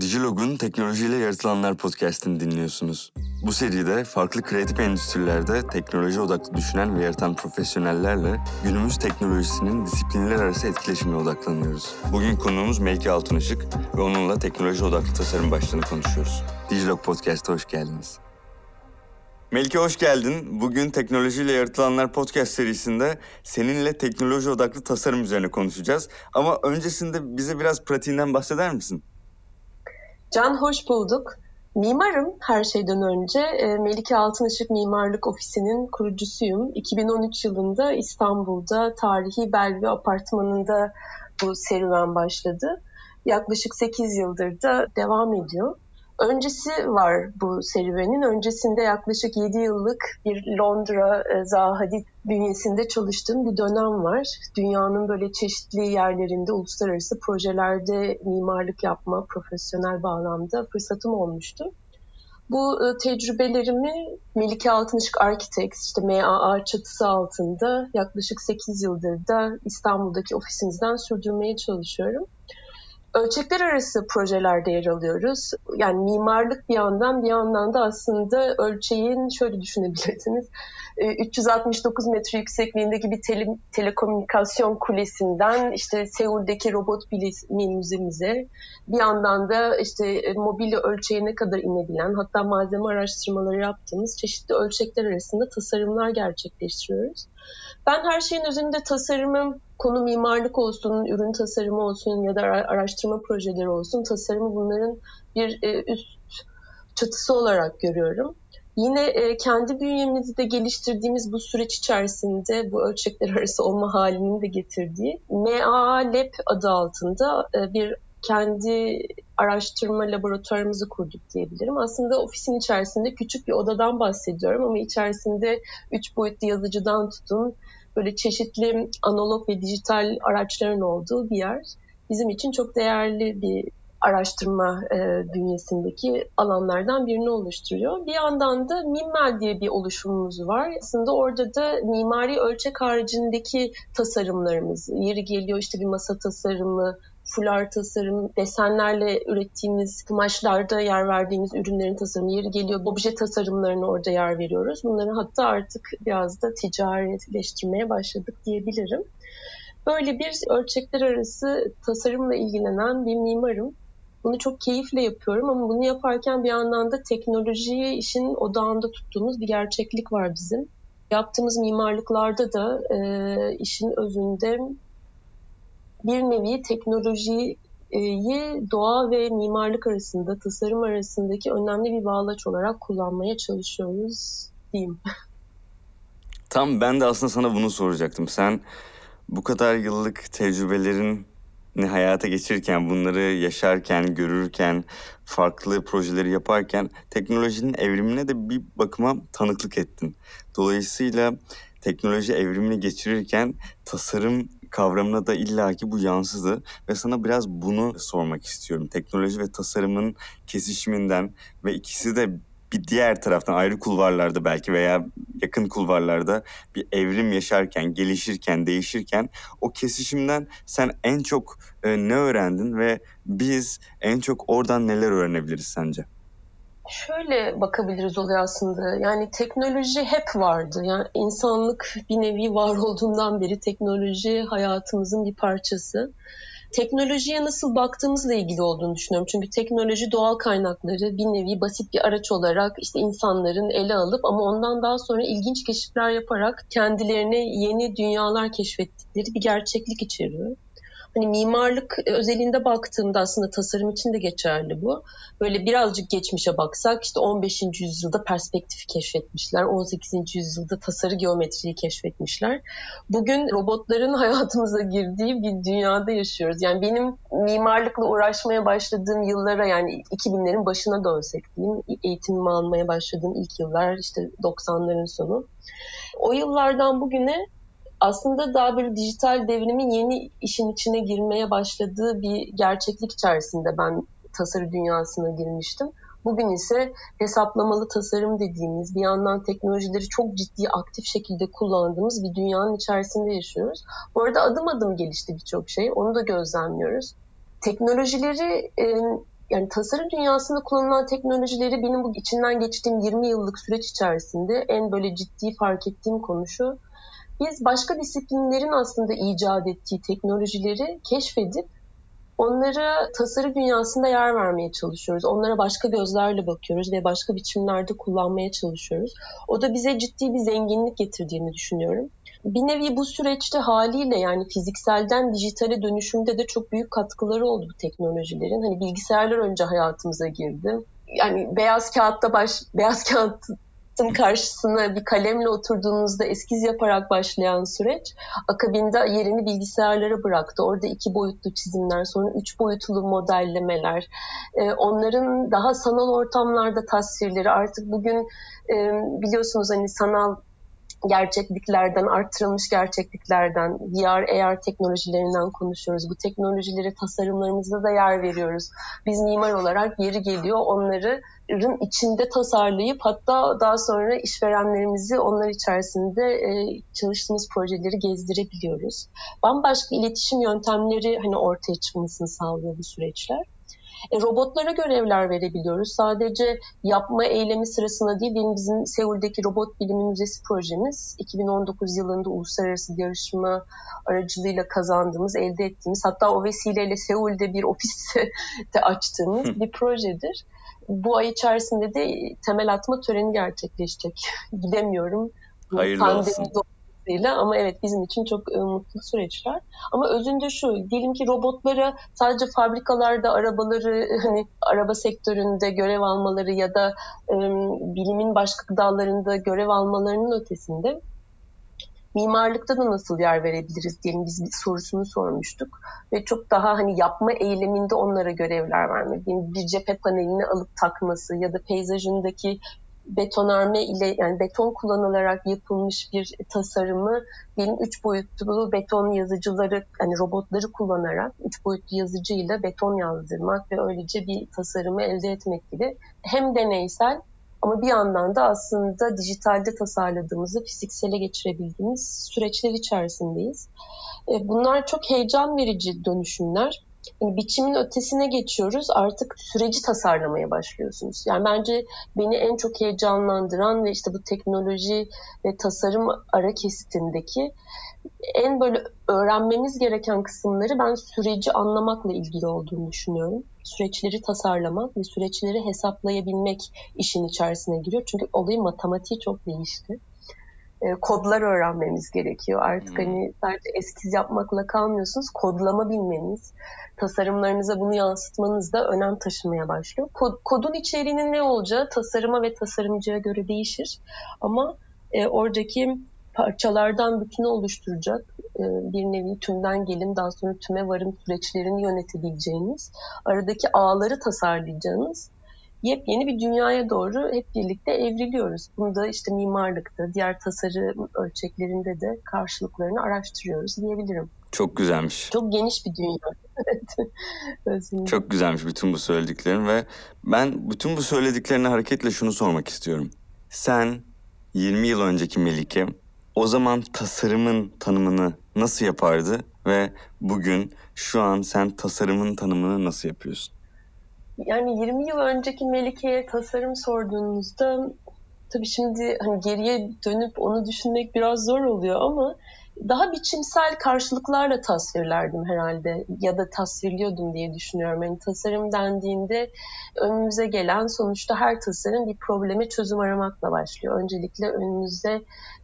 Digilog'un Teknolojiyle Yaratılanlar podcastini dinliyorsunuz. Bu seride farklı kreatif endüstrilerde teknoloji odaklı düşünen ve yaratan profesyonellerle günümüz teknolojisinin disiplinler arası etkileşimine odaklanıyoruz. Bugün konuğumuz Melike Altunışık ve onunla teknoloji odaklı tasarım başlığını konuşuyoruz. Digilog Podcast'a hoş geldiniz. Melike hoş geldin. Bugün Teknolojiyle Yaratılanlar podcast serisinde seninle teknoloji odaklı tasarım üzerine konuşacağız. Ama öncesinde bize biraz pratiğinden bahseder misin? Can hoş bulduk. Mimarım her şeyden önce. E, Melike Altınışık Mimarlık Ofisi'nin kurucusuyum. 2013 yılında İstanbul'da tarihi Bellevue Apartmanı'nda bu serüven başladı. Yaklaşık 8 yıldır da devam ediyor. Öncesi var bu serüvenin. Öncesinde yaklaşık 7 yıllık bir Londra e, Zaha Hadid bünyesinde çalıştığım bir dönem var. Dünyanın böyle çeşitli yerlerinde uluslararası projelerde mimarlık yapma profesyonel bağlamda fırsatım olmuştu. Bu e, tecrübelerimi Melike Altınışık Architects, işte MAA çatısı altında yaklaşık 8 yıldır da İstanbul'daki ofisimizden sürdürmeye çalışıyorum ölçekler arası projelerde yer alıyoruz. Yani mimarlık bir yandan bir yandan da aslında ölçeğin şöyle düşünebilirsiniz. 369 e, metre yüksekliğindeki bir tele, telekomünikasyon kulesinden işte Seul'deki robot bilimi müzemize bir yandan da işte e, mobilya ölçeğine kadar inebilen hatta malzeme araştırmaları yaptığımız çeşitli ölçekler arasında tasarımlar gerçekleştiriyoruz. Ben her şeyin özünde tasarımım, konu mimarlık olsun, ürün tasarımı olsun ya da araştırma projeleri olsun, tasarımı bunların bir e, üst çatısı olarak görüyorum. Yine e, kendi bünyemizde geliştirdiğimiz bu süreç içerisinde bu ölçekler arası olma halinin de getirdiği MAA Lab adı altında e, bir kendi araştırma laboratuvarımızı kurduk diyebilirim. Aslında ofisin içerisinde küçük bir odadan bahsediyorum ama içerisinde üç boyutlu yazıcıdan tutun böyle çeşitli analog ve dijital araçların olduğu bir yer. Bizim için çok değerli bir araştırma e, bünyesindeki alanlardan birini oluşturuyor. Bir yandan da MIMMEL diye bir oluşumumuz var. Aslında orada da mimari ölçek haricindeki tasarımlarımız, yeri geliyor işte bir masa tasarımı, fular tasarım, desenlerle ürettiğimiz kumaşlarda yer verdiğimiz ürünlerin tasarımı yeri geliyor. Obje tasarımlarına orada yer veriyoruz. Bunları hatta artık biraz da ticaretleştirmeye başladık diyebilirim. Böyle bir ölçekler arası tasarımla ilgilenen bir mimarım. Bunu çok keyifle yapıyorum ama bunu yaparken bir yandan da teknolojiyi işin odağında tuttuğumuz bir gerçeklik var bizim. Yaptığımız mimarlıklarda da e, işin özünde bir nevi teknolojiyi doğa ve mimarlık arasında, tasarım arasındaki önemli bir bağlaç olarak kullanmaya çalışıyoruz diyeyim. Tam ben de aslında sana bunu soracaktım. Sen bu kadar yıllık tecrübelerin hayata geçirirken, bunları yaşarken, görürken, farklı projeleri yaparken teknolojinin evrimine de bir bakıma tanıklık ettin. Dolayısıyla teknoloji evrimini geçirirken tasarım kavramına da illaki bu yansıdı ve sana biraz bunu sormak istiyorum. Teknoloji ve tasarımın kesişiminden ve ikisi de bir diğer taraftan ayrı kulvarlarda belki veya yakın kulvarlarda bir evrim yaşarken, gelişirken, değişirken o kesişimden sen en çok e, ne öğrendin ve biz en çok oradan neler öğrenebiliriz sence? Şöyle bakabiliriz oluyor aslında. Yani teknoloji hep vardı. Yani insanlık bir nevi var olduğundan beri teknoloji hayatımızın bir parçası. Teknolojiye nasıl baktığımızla ilgili olduğunu düşünüyorum. Çünkü teknoloji doğal kaynakları bir nevi basit bir araç olarak işte insanların ele alıp ama ondan daha sonra ilginç keşifler yaparak kendilerine yeni dünyalar keşfettikleri bir gerçeklik içeriyor hani mimarlık özelinde baktığımda aslında tasarım için de geçerli bu. Böyle birazcık geçmişe baksak işte 15. yüzyılda perspektifi keşfetmişler. 18. yüzyılda tasarı geometriyi keşfetmişler. Bugün robotların hayatımıza girdiği bir dünyada yaşıyoruz. Yani benim mimarlıkla uğraşmaya başladığım yıllara yani 2000'lerin başına dönsek diyeyim. Eğitimimi almaya başladığım ilk yıllar işte 90'ların sonu. O yıllardan bugüne aslında daha bir dijital devrimin yeni işin içine girmeye başladığı bir gerçeklik içerisinde ben tasarı dünyasına girmiştim. Bugün ise hesaplamalı tasarım dediğimiz bir yandan teknolojileri çok ciddi aktif şekilde kullandığımız bir dünyanın içerisinde yaşıyoruz. Bu arada adım adım gelişti birçok şey. Onu da gözlemliyoruz. Teknolojileri yani tasarım dünyasında kullanılan teknolojileri benim bu içinden geçtiğim 20 yıllık süreç içerisinde en böyle ciddi fark ettiğim konu şu. Biz başka disiplinlerin aslında icat ettiği teknolojileri keşfedip onlara tasarım dünyasında yer vermeye çalışıyoruz. Onlara başka gözlerle bakıyoruz ve başka biçimlerde kullanmaya çalışıyoruz. O da bize ciddi bir zenginlik getirdiğini düşünüyorum. Bir nevi bu süreçte haliyle yani fizikselden dijitale dönüşümde de çok büyük katkıları oldu bu teknolojilerin. Hani bilgisayarlar önce hayatımıza girdi. Yani beyaz kağıtta baş beyaz kağıt karşısına bir kalemle oturduğunuzda eskiz yaparak başlayan süreç akabinde yerini bilgisayarlara bıraktı. Orada iki boyutlu çizimler, sonra üç boyutlu modellemeler, e, onların daha sanal ortamlarda tasvirleri artık bugün e, biliyorsunuz hani sanal gerçekliklerden, arttırılmış gerçekliklerden, VR, AR teknolojilerinden konuşuyoruz. Bu teknolojileri tasarımlarımızda da yer veriyoruz. Biz mimar olarak yeri geliyor onları içinde tasarlayıp hatta daha sonra işverenlerimizi onlar içerisinde e, çalıştığımız projeleri gezdirebiliyoruz. Bambaşka iletişim yöntemleri hani ortaya çıkmasını sağlıyor bu süreçler. E, robotlara görevler verebiliyoruz. Sadece yapma eylemi sırasında değil, benim bizim Seul'deki Robot Bilimi Müzesi projemiz 2019 yılında uluslararası yarışma aracılığıyla kazandığımız, elde ettiğimiz hatta o vesileyle Seul'de bir ofis de açtığımız bir projedir. Bu ay içerisinde de temel atma töreni gerçekleşecek. Gidemiyorum. Hayırlı olsun dolayısıyla ama evet bizim için çok e, mutlu süreçler. Ama özünde şu, diyelim ki robotlara sadece fabrikalarda arabaları hani araba sektöründe görev almaları ya da e, bilimin başka dallarında görev almalarının ötesinde mimarlıkta da nasıl yer verebiliriz diyelim biz bir sorusunu sormuştuk ve çok daha hani yapma eyleminde onlara görevler vermek. Bir cephe panelini alıp takması ya da peyzajındaki betonarme ile yani beton kullanılarak yapılmış bir tasarımı benim üç boyutlu beton yazıcıları hani robotları kullanarak üç boyutlu yazıcıyla beton yazdırmak ve öylece bir tasarımı elde etmek gibi hem deneysel ama bir yandan da aslında dijitalde tasarladığımızı fiziksele geçirebildiğimiz süreçler içerisindeyiz. E, bunlar çok heyecan verici dönüşümler yani biçimin ötesine geçiyoruz. Artık süreci tasarlamaya başlıyorsunuz. Yani bence beni en çok heyecanlandıran ve işte bu teknoloji ve tasarım ara kesitindeki en böyle öğrenmemiz gereken kısımları ben süreci anlamakla ilgili olduğunu düşünüyorum. Süreçleri tasarlamak ve süreçleri hesaplayabilmek işin içerisine giriyor. Çünkü olayın matematiği çok değişti. E, kodlar öğrenmemiz gerekiyor. Artık hmm. hani sadece eskiz yapmakla kalmıyorsunuz. Kodlama bilmeniz, tasarımlarınıza bunu yansıtmanız da önem taşımaya başlıyor. Kod, kodun içeriğinin ne olacağı tasarıma ve tasarımcıya göre değişir. Ama e, oradaki parçalardan bütünü oluşturacak e, bir nevi tümden gelin daha sonra tüme varım süreçlerini yönetebileceğiniz, aradaki ağları tasarlayacağınız yepyeni bir dünyaya doğru hep birlikte evriliyoruz. Bunu da işte mimarlıkta, diğer tasarım ölçeklerinde de karşılıklarını araştırıyoruz diyebilirim. Çok güzelmiş. Çok geniş bir dünya. Çok güzelmiş bütün bu söylediklerin ve ben bütün bu söylediklerine hareketle şunu sormak istiyorum. Sen 20 yıl önceki Melike o zaman tasarımın tanımını nasıl yapardı ve bugün şu an sen tasarımın tanımını nasıl yapıyorsun? Yani 20 yıl önceki Melike'ye tasarım sorduğunuzda tabii şimdi hani geriye dönüp onu düşünmek biraz zor oluyor ama daha biçimsel karşılıklarla tasvirlerdim herhalde ya da tasvirliyordum diye düşünüyorum. Yani tasarım dendiğinde önümüze gelen sonuçta her tasarım bir probleme çözüm aramakla başlıyor. Öncelikle önünüzde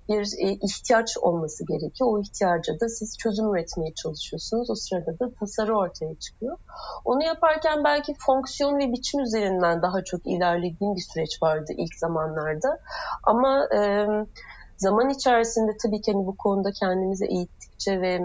bir e, ihtiyaç olması gerekiyor. O ihtiyaca da siz çözüm üretmeye çalışıyorsunuz. O sırada da tasarı ortaya çıkıyor. Onu yaparken belki fonksiyon ve biçim üzerinden daha çok ilerlediğim bir süreç vardı ilk zamanlarda. Ama e, zaman içerisinde tabii ki hani bu konuda kendimizi eğittikçe ve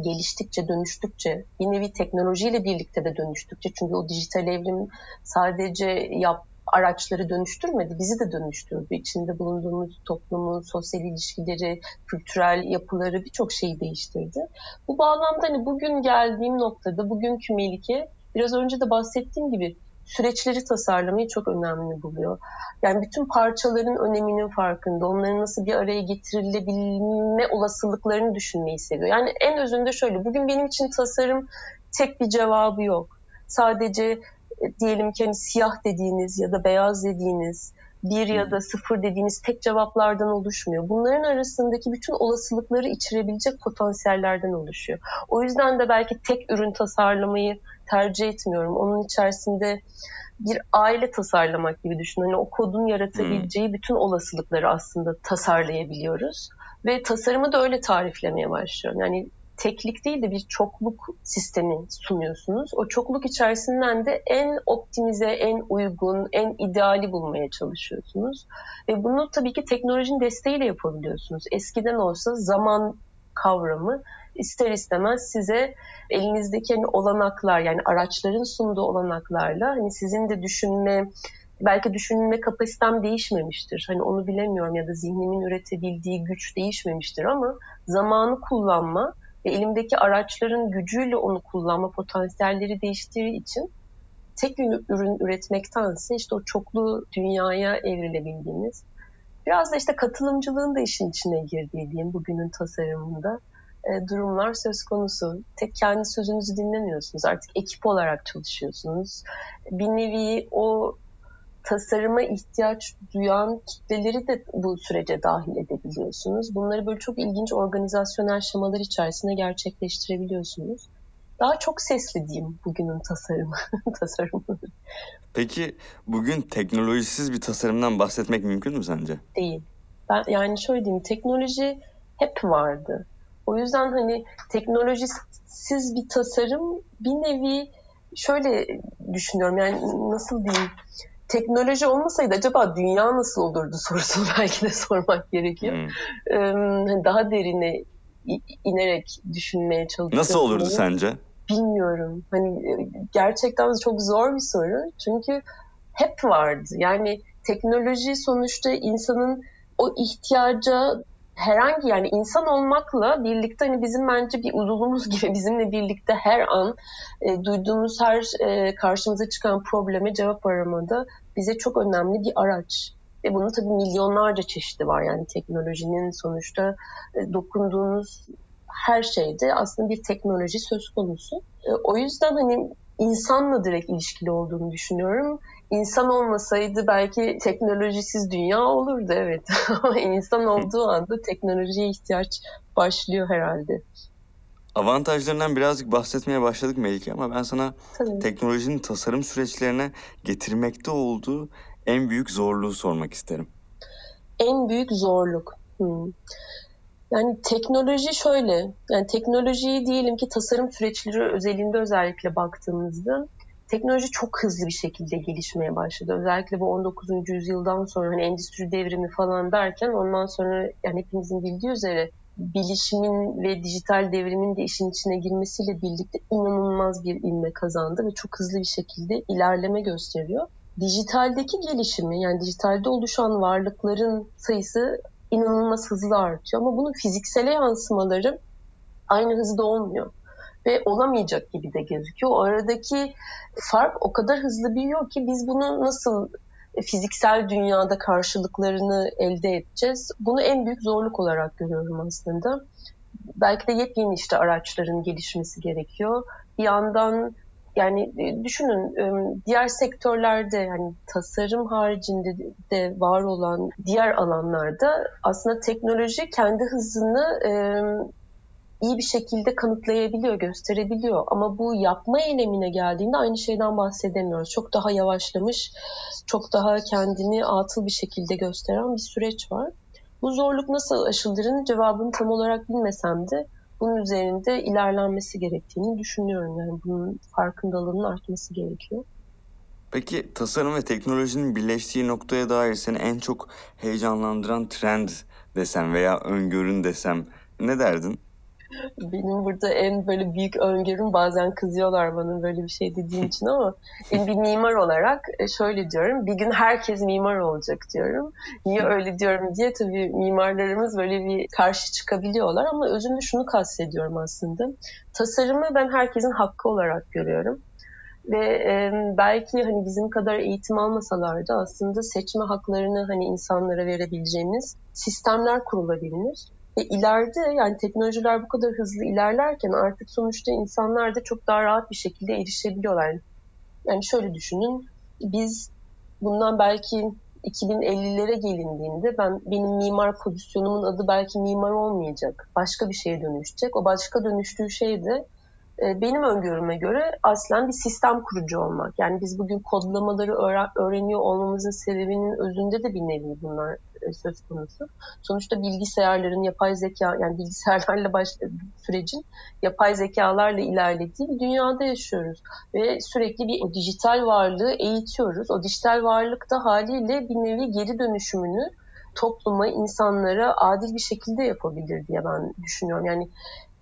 geliştikçe, dönüştükçe, bir nevi teknolojiyle birlikte de dönüştükçe çünkü o dijital evrim sadece yap, araçları dönüştürmedi, bizi de dönüştürdü. İçinde bulunduğumuz toplumun sosyal ilişkileri, kültürel yapıları birçok şeyi değiştirdi. Bu bağlamda hani bugün geldiğim noktada, bugünkü Melike biraz önce de bahsettiğim gibi süreçleri tasarlamayı çok önemli buluyor. Yani bütün parçaların öneminin farkında, onların nasıl bir araya getirilebilme olasılıklarını düşünmeyi seviyor. Yani en özünde şöyle, bugün benim için tasarım tek bir cevabı yok. Sadece e, diyelim ki hani siyah dediğiniz ya da beyaz dediğiniz bir ya da sıfır dediğiniz tek cevaplardan oluşmuyor. Bunların arasındaki bütün olasılıkları içirebilecek potansiyellerden oluşuyor. O yüzden de belki tek ürün tasarlamayı tercih etmiyorum. Onun içerisinde bir aile tasarlamak gibi düşün. Hani o kodun yaratabileceği hmm. bütün olasılıkları aslında tasarlayabiliyoruz. Ve tasarımı da öyle tariflemeye başlıyorum. Yani teklik değil de bir çokluk sistemi sunuyorsunuz. O çokluk içerisinden de en optimize, en uygun, en ideali bulmaya çalışıyorsunuz. Ve bunu tabii ki teknolojinin desteğiyle yapabiliyorsunuz. Eskiden olsa zaman kavramı ister istemez size elinizdeki hani olanaklar yani araçların sunduğu olanaklarla hani sizin de düşünme belki düşünme kapasitem değişmemiştir. Hani onu bilemiyorum ya da zihnimin üretebildiği güç değişmemiştir ama zamanı kullanma ve elimdeki araçların gücüyle onu kullanma potansiyelleri değiştiği için tek ürün üretmektense işte o çoklu dünyaya evrilebildiğimiz biraz da işte katılımcılığın da işin içine girdiği diyeyim bugünün tasarımında e, durumlar söz konusu. Tek kendi sözünüzü dinlemiyorsunuz. Artık ekip olarak çalışıyorsunuz. Bir nevi o tasarıma ihtiyaç duyan kitleleri de bu sürece dahil edebiliyorsunuz. Bunları böyle çok ilginç organizasyonel şemalar içerisinde gerçekleştirebiliyorsunuz. Daha çok sesli diyeyim bugünün tasarımı. tasarımı. Peki bugün teknolojisiz bir tasarımdan bahsetmek mümkün mü sence? Değil. Ben yani şöyle diyeyim teknoloji hep vardı. O yüzden hani teknolojisiz bir tasarım bir nevi şöyle düşünüyorum yani nasıl diyeyim teknoloji olmasaydı acaba dünya nasıl olurdu sorusunu belki de sormak gerekiyor. Hmm. Daha derine inerek düşünmeye çalışıyorum. Nasıl olurdu sence? Bilmiyorum. Hani gerçekten çok zor bir soru. Çünkü hep vardı. Yani teknoloji sonuçta insanın o ihtiyaca herhangi yani insan olmakla birlikte hani bizim bence bir uzuvumuz gibi bizimle birlikte her an e, duyduğumuz her e, karşımıza çıkan probleme cevap aramada bize çok önemli bir araç. Ve bunun tabii milyonlarca çeşidi var yani teknolojinin sonuçta e, dokunduğunuz her şeyde aslında bir teknoloji söz konusu. E, o yüzden hani insanla direkt ilişkili olduğunu düşünüyorum. İnsan olmasaydı belki teknolojisiz dünya olurdu evet. Ama insan olduğu anda teknolojiye ihtiyaç başlıyor herhalde. Avantajlarından birazcık bahsetmeye başladık Melike ama ben sana Tabii. teknolojinin tasarım süreçlerine getirmekte olduğu en büyük zorluğu sormak isterim. En büyük zorluk. Hmm. Yani teknoloji şöyle, yani teknolojiyi diyelim ki tasarım süreçleri özelinde özellikle baktığımızda teknoloji çok hızlı bir şekilde gelişmeye başladı. Özellikle bu 19. yüzyıldan sonra hani endüstri devrimi falan derken ondan sonra yani hepimizin bildiği üzere bilişimin ve dijital devrimin de işin içine girmesiyle birlikte inanılmaz bir ilme kazandı ve çok hızlı bir şekilde ilerleme gösteriyor. Dijitaldeki gelişimi yani dijitalde oluşan varlıkların sayısı inanılmaz hızlı artıyor ama bunun fiziksele yansımaları aynı hızda olmuyor ve olamayacak gibi de gözüküyor. O aradaki fark o kadar hızlı büyüyor ki biz bunu nasıl fiziksel dünyada karşılıklarını elde edeceğiz? Bunu en büyük zorluk olarak görüyorum aslında. Belki de yepyeni işte araçların gelişmesi gerekiyor. Bir yandan yani e, düşünün diğer sektörlerde yani tasarım haricinde de var olan diğer alanlarda aslında teknoloji kendi hızını iyi bir şekilde kanıtlayabiliyor, gösterebiliyor. Ama bu yapma eylemine geldiğinde aynı şeyden bahsedemiyoruz. Çok daha yavaşlamış, çok daha kendini atıl bir şekilde gösteren bir süreç var. Bu zorluk nasıl aşıldırın cevabını tam olarak bilmesem de bunun üzerinde ilerlenmesi gerektiğini düşünüyorum. Yani bunun farkındalığının artması gerekiyor. Peki tasarım ve teknolojinin birleştiği noktaya dair seni en çok heyecanlandıran trend desem veya öngörün desem ne derdin? Benim burada en böyle büyük öngörüm bazen kızıyorlar bana böyle bir şey dediğim için ama bir mimar olarak e, şöyle diyorum. Bir gün herkes mimar olacak diyorum. Niye öyle diyorum diye tabii mimarlarımız böyle bir karşı çıkabiliyorlar ama özünde şunu kastediyorum aslında. Tasarımı ben herkesin hakkı olarak görüyorum ve e, belki hani bizim kadar eğitim almasalar da aslında seçme haklarını hani insanlara verebileceğimiz sistemler kurulabilir. E, ileride yani teknolojiler bu kadar hızlı ilerlerken artık sonuçta insanlar da çok daha rahat bir şekilde erişebiliyorlar. Yani şöyle düşünün, biz bundan belki 2050'lere gelindiğinde ben benim mimar pozisyonumun adı belki mimar olmayacak. Başka bir şeye dönüşecek. O başka dönüştüğü şey de e, benim öngörüme göre aslen bir sistem kurucu olmak. Yani biz bugün kodlamaları öğreniyor olmamızın sebebinin özünde de bir nevi bunlar söz konusu. Sonuçta bilgisayarların yapay zeka yani bilgisayarlarla baş, sürecin yapay zekalarla ilerlediği bir dünyada yaşıyoruz ve sürekli bir dijital varlığı eğitiyoruz. O dijital varlık da haliyle bir nevi geri dönüşümünü topluma, insanlara adil bir şekilde yapabilir diye ben düşünüyorum. Yani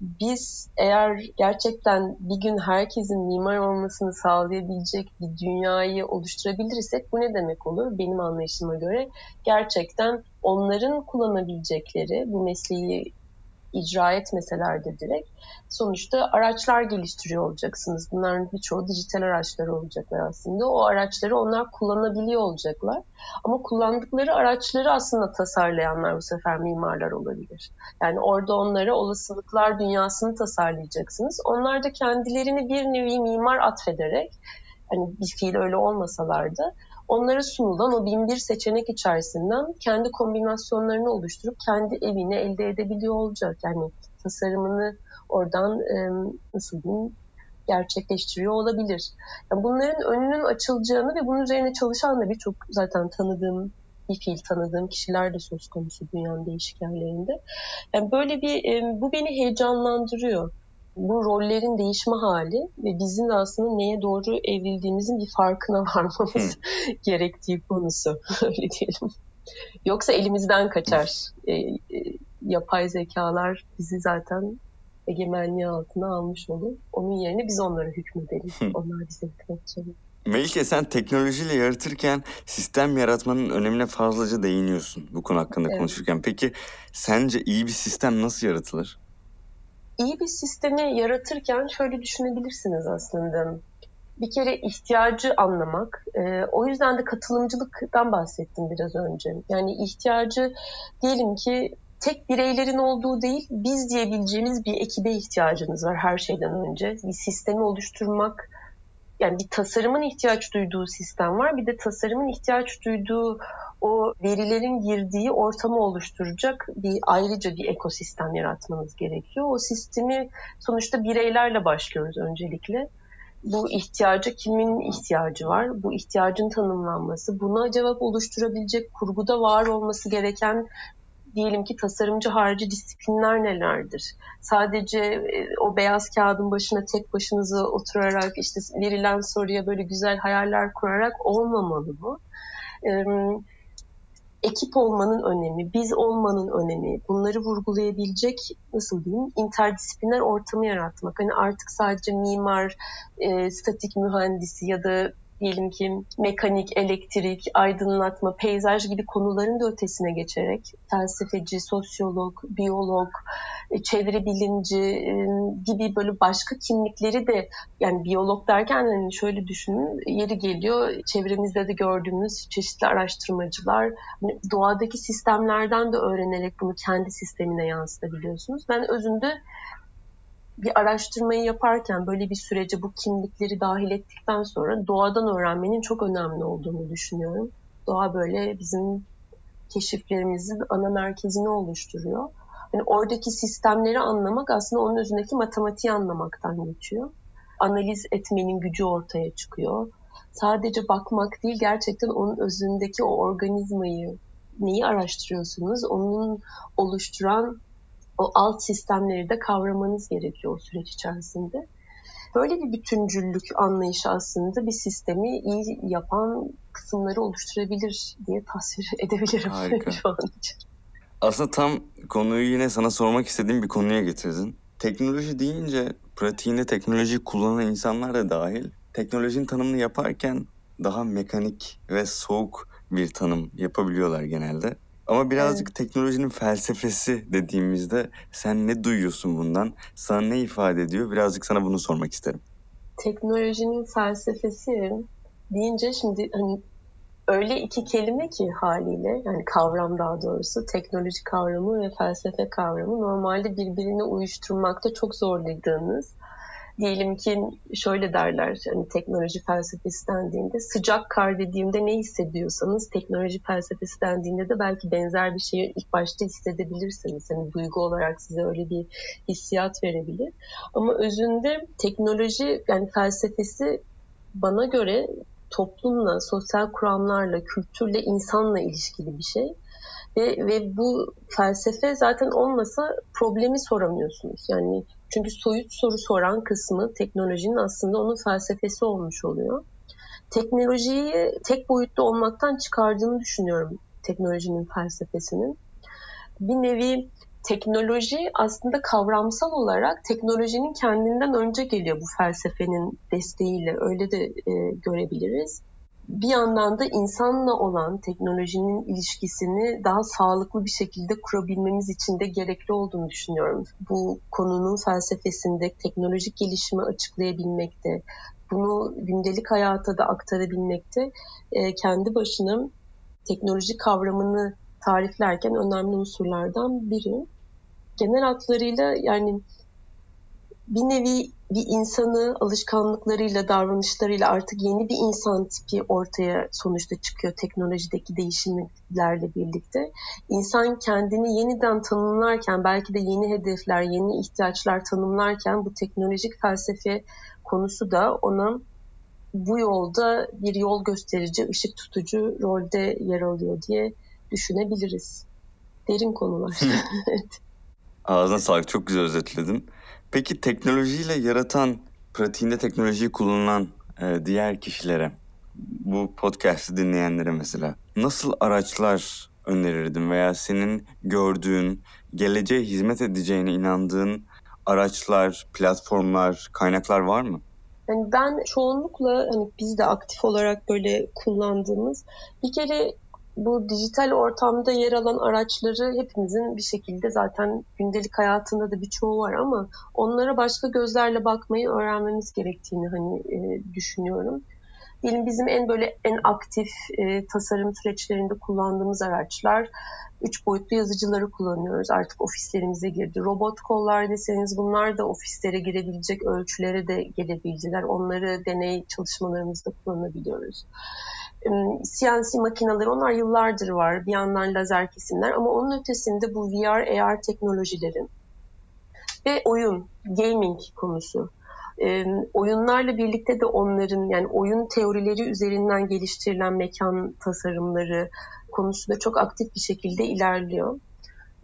biz eğer gerçekten bir gün herkesin mimar olmasını sağlayabilecek bir dünyayı oluşturabilirsek bu ne demek olur? Benim anlayışıma göre gerçekten onların kullanabilecekleri bu mesleği icra etmeseler de direkt sonuçta araçlar geliştiriyor olacaksınız. Bunların birçoğu dijital araçlar olacaklar aslında. O araçları onlar kullanabiliyor olacaklar. Ama kullandıkları araçları aslında tasarlayanlar bu sefer mimarlar olabilir. Yani orada onlara olasılıklar dünyasını tasarlayacaksınız. Onlar da kendilerini bir nevi mimar atfederek hani bir fiil öyle olmasalar da onlara sunulan o bin bir seçenek içerisinden kendi kombinasyonlarını oluşturup kendi evini elde edebiliyor olacak. Yani tasarımını oradan nasıl diyeyim gerçekleştiriyor olabilir. Yani bunların önünün açılacağını ve bunun üzerine çalışan da birçok zaten tanıdığım bir fiil tanıdığım kişiler de söz konusu dünyanın değişik yerlerinde. Yani böyle bir bu beni heyecanlandırıyor bu rollerin değişme hali ve bizim de aslında neye doğru evrildiğimizin bir farkına varmamız gerektiği konusu öyle diyelim. Yoksa elimizden kaçar. E, e, yapay zekalar bizi zaten egemenliği altına almış olur. Onun yerine biz onlara hükmedelim. Onlar bize hükmetecek. Melike sen teknolojiyle yaratırken sistem yaratmanın önemine fazlaca değiniyorsun bu konu hakkında evet. konuşurken. Peki sence iyi bir sistem nasıl yaratılır? İyi bir sistemi yaratırken şöyle düşünebilirsiniz aslında. Bir kere ihtiyacı anlamak. E, o yüzden de katılımcılıktan bahsettim biraz önce. Yani ihtiyacı diyelim ki tek bireylerin olduğu değil, biz diyebileceğimiz bir ekibe ihtiyacınız var her şeyden önce. Bir sistemi oluşturmak, yani bir tasarımın ihtiyaç duyduğu sistem var. Bir de tasarımın ihtiyaç duyduğu o verilerin girdiği ortamı oluşturacak bir ayrıca bir ekosistem yaratmanız gerekiyor. O sistemi sonuçta bireylerle başlıyoruz öncelikle. Bu ihtiyacı kimin ihtiyacı var? Bu ihtiyacın tanımlanması, buna cevap oluşturabilecek kurguda var olması gereken diyelim ki tasarımcı harici disiplinler nelerdir? Sadece e, o beyaz kağıdın başına tek başınıza oturarak işte verilen soruya böyle güzel hayaller kurarak olmamalı bu. ekip olmanın önemi, biz olmanın önemi, bunları vurgulayabilecek nasıl diyeyim interdisipliner ortamı yaratmak. Hani artık sadece mimar, e, statik mühendisi ya da diyelim ki mekanik, elektrik, aydınlatma, peyzaj gibi konuların da ötesine geçerek felsefeci, sosyolog, biyolog, e, çevre bilimci e, gibi böyle başka kimlikleri de yani biyolog derken hani şöyle düşünün yeri geliyor çevremizde de gördüğümüz çeşitli araştırmacılar hani doğadaki sistemlerden de öğrenerek bunu kendi sistemine yansıtabiliyorsunuz. Ben özünde bir araştırmayı yaparken böyle bir sürece bu kimlikleri dahil ettikten sonra doğadan öğrenmenin çok önemli olduğunu düşünüyorum. Doğa böyle bizim keşiflerimizin ana merkezini oluşturuyor. Yani oradaki sistemleri anlamak aslında onun özündeki matematiği anlamaktan geçiyor. Analiz etmenin gücü ortaya çıkıyor. Sadece bakmak değil gerçekten onun özündeki o organizmayı neyi araştırıyorsunuz onun oluşturan o alt sistemleri de kavramanız gerekiyor o süreç içerisinde. Böyle bir bütüncüllük anlayışı aslında bir sistemi iyi yapan kısımları oluşturabilir diye tasvir edebilirim Harika. şu an için. Aslında tam konuyu yine sana sormak istediğim bir konuya getirdin. Teknoloji deyince pratiğinde teknoloji kullanan insanlar da dahil teknolojinin tanımını yaparken daha mekanik ve soğuk bir tanım yapabiliyorlar genelde. Ama birazcık evet. teknolojinin felsefesi dediğimizde sen ne duyuyorsun bundan? Sana ne ifade ediyor? Birazcık sana bunu sormak isterim. Teknolojinin felsefesi deyince şimdi hani öyle iki kelime ki haliyle yani kavram daha doğrusu teknoloji kavramı ve felsefe kavramı normalde birbirini uyuşturmakta çok zorladığınız diyelim ki şöyle derler hani teknoloji felsefesi dendiğinde sıcak kar dediğimde ne hissediyorsanız teknoloji felsefesi dendiğinde de belki benzer bir şeyi ilk başta hissedebilirsiniz. Hani duygu olarak size öyle bir hissiyat verebilir. Ama özünde teknoloji yani felsefesi bana göre toplumla, sosyal kuramlarla, kültürle, insanla ilişkili bir şey. Ve, ve bu felsefe zaten olmasa problemi soramıyorsunuz. Yani çünkü soyut soru soran kısmı teknolojinin aslında onun felsefesi olmuş oluyor. Teknolojiyi tek boyutlu olmaktan çıkardığını düşünüyorum teknolojinin felsefesinin. Bir nevi teknoloji aslında kavramsal olarak teknolojinin kendinden önce geliyor bu felsefenin desteğiyle. Öyle de e, görebiliriz bir yandan da insanla olan teknolojinin ilişkisini daha sağlıklı bir şekilde kurabilmemiz için de gerekli olduğunu düşünüyorum. Bu konunun felsefesinde teknolojik gelişimi açıklayabilmekte, bunu gündelik hayata da aktarabilmekte e, kendi başına teknoloji kavramını tariflerken önemli unsurlardan biri. Genel hatlarıyla yani bir nevi bir insanı alışkanlıklarıyla, davranışlarıyla artık yeni bir insan tipi ortaya sonuçta çıkıyor teknolojideki değişimlerle birlikte. İnsan kendini yeniden tanımlarken, belki de yeni hedefler, yeni ihtiyaçlar tanımlarken bu teknolojik felsefe konusu da ona bu yolda bir yol gösterici, ışık tutucu rolde yer alıyor diye düşünebiliriz. Derin konular. evet. Ağzına sağlık. Çok güzel özetledin. Peki teknolojiyle yaratan, pratiğinde teknolojiyi kullanan e, diğer kişilere, bu podcast'ı dinleyenlere mesela nasıl araçlar önerirdin veya senin gördüğün, geleceğe hizmet edeceğine inandığın araçlar, platformlar, kaynaklar var mı? Yani ben çoğunlukla hani biz de aktif olarak böyle kullandığımız bir kere bu dijital ortamda yer alan araçları hepimizin bir şekilde zaten gündelik hayatında da birçoğu var ama onlara başka gözlerle bakmayı öğrenmemiz gerektiğini hani e, düşünüyorum. Diyelim bizim en böyle en aktif e, tasarım süreçlerinde kullandığımız araçlar üç boyutlu yazıcıları kullanıyoruz. Artık ofislerimize girdi. Robot kollar deseniz bunlar da ofislere girebilecek ölçülere de gelebildiler. Onları deney çalışmalarımızda kullanabiliyoruz. CNC makineleri onlar yıllardır var. Bir yandan lazer kesimler ama onun ötesinde bu VR, AR teknolojilerin ve oyun, gaming konusu. E, oyunlarla birlikte de onların yani oyun teorileri üzerinden geliştirilen mekan tasarımları konusu da çok aktif bir şekilde ilerliyor.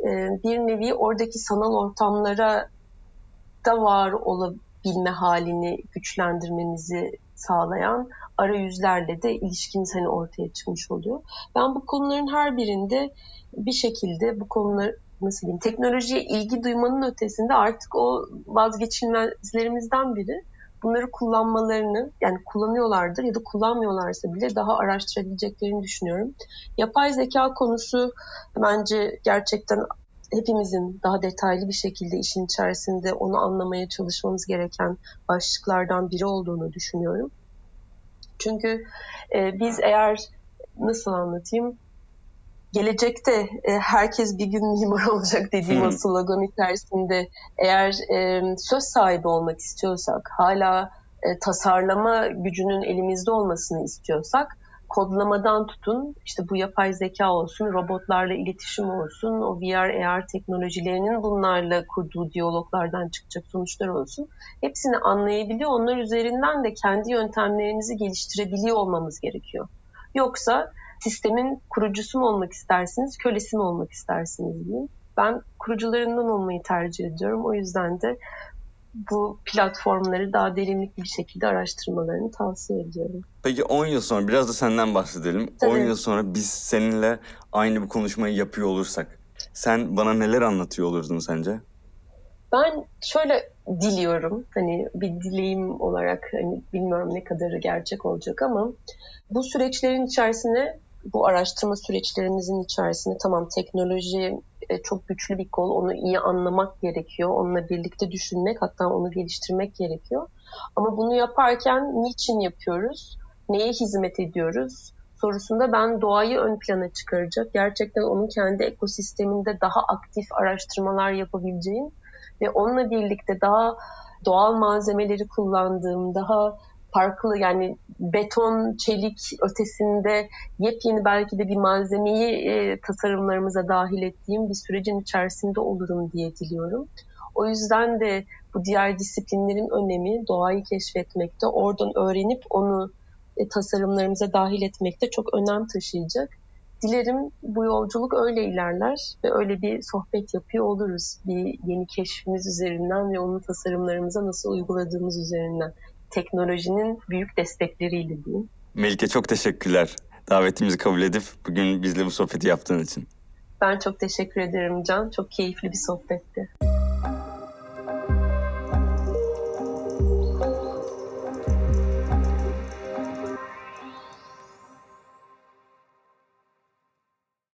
E, bir nevi oradaki sanal ortamlara da var olabilme halini güçlendirmemizi sağlayan arayüzlerle de ilişkimiz hani ortaya çıkmış oluyor. Ben bu konuların her birinde bir şekilde bu konular nasıl diyeyim teknolojiye ilgi duymanın ötesinde artık o vazgeçilmezlerimizden biri bunları kullanmalarını yani kullanıyorlardır ya da kullanmıyorlarsa bile daha araştırabileceklerini düşünüyorum. Yapay zeka konusu bence gerçekten hepimizin daha detaylı bir şekilde işin içerisinde onu anlamaya çalışmamız gereken başlıklardan biri olduğunu düşünüyorum. Çünkü e, biz eğer nasıl anlatayım gelecekte e, herkes bir gün mimar olacak dediğim hmm. slogan içerisinde eğer e, söz sahibi olmak istiyorsak hala e, tasarlama gücünün elimizde olmasını istiyorsak kodlamadan tutun işte bu yapay zeka olsun, robotlarla iletişim olsun, o VR, AR teknolojilerinin bunlarla kurduğu diyaloglardan çıkacak sonuçlar olsun. Hepsini anlayabiliyor. Onlar üzerinden de kendi yöntemlerimizi geliştirebiliyor olmamız gerekiyor. Yoksa sistemin kurucusu mu olmak istersiniz, kölesi mi olmak istersiniz diyeyim. Ben kurucularından olmayı tercih ediyorum. O yüzden de bu platformları daha derinlikli bir şekilde araştırmalarını tavsiye ediyorum. Peki 10 yıl sonra biraz da senden bahsedelim. Tabii. 10 yıl sonra biz seninle aynı bu konuşmayı yapıyor olursak sen bana neler anlatıyor olurdun sence? Ben şöyle diliyorum hani bir dileğim olarak hani bilmiyorum ne kadarı gerçek olacak ama bu süreçlerin içerisine bu araştırma süreçlerimizin içerisinde tamam teknoloji e, çok güçlü bir kol. Onu iyi anlamak gerekiyor. Onunla birlikte düşünmek hatta onu geliştirmek gerekiyor. Ama bunu yaparken niçin yapıyoruz? Neye hizmet ediyoruz? sorusunda ben doğayı ön plana çıkaracak. Gerçekten onun kendi ekosisteminde daha aktif araştırmalar yapabileceğim ve onunla birlikte daha doğal malzemeleri kullandığım, daha farklı yani beton, çelik ötesinde yepyeni belki de bir malzemeyi e, tasarımlarımıza dahil ettiğim bir sürecin içerisinde olurum diye diliyorum. O yüzden de bu diğer disiplinlerin önemi doğayı keşfetmekte, oradan öğrenip onu e, tasarımlarımıza dahil etmekte çok önem taşıyacak. Dilerim bu yolculuk öyle ilerler ve öyle bir sohbet yapıyor oluruz. Bir yeni keşfimiz üzerinden ve onun tasarımlarımıza nasıl uyguladığımız üzerinden. Teknolojinin büyük destekleriyle diyeyim. Melike çok teşekkürler. Davetimizi kabul edip bugün bizle bu sohbeti yaptığın için. Ben çok teşekkür ederim Can. Çok keyifli bir sohbetti.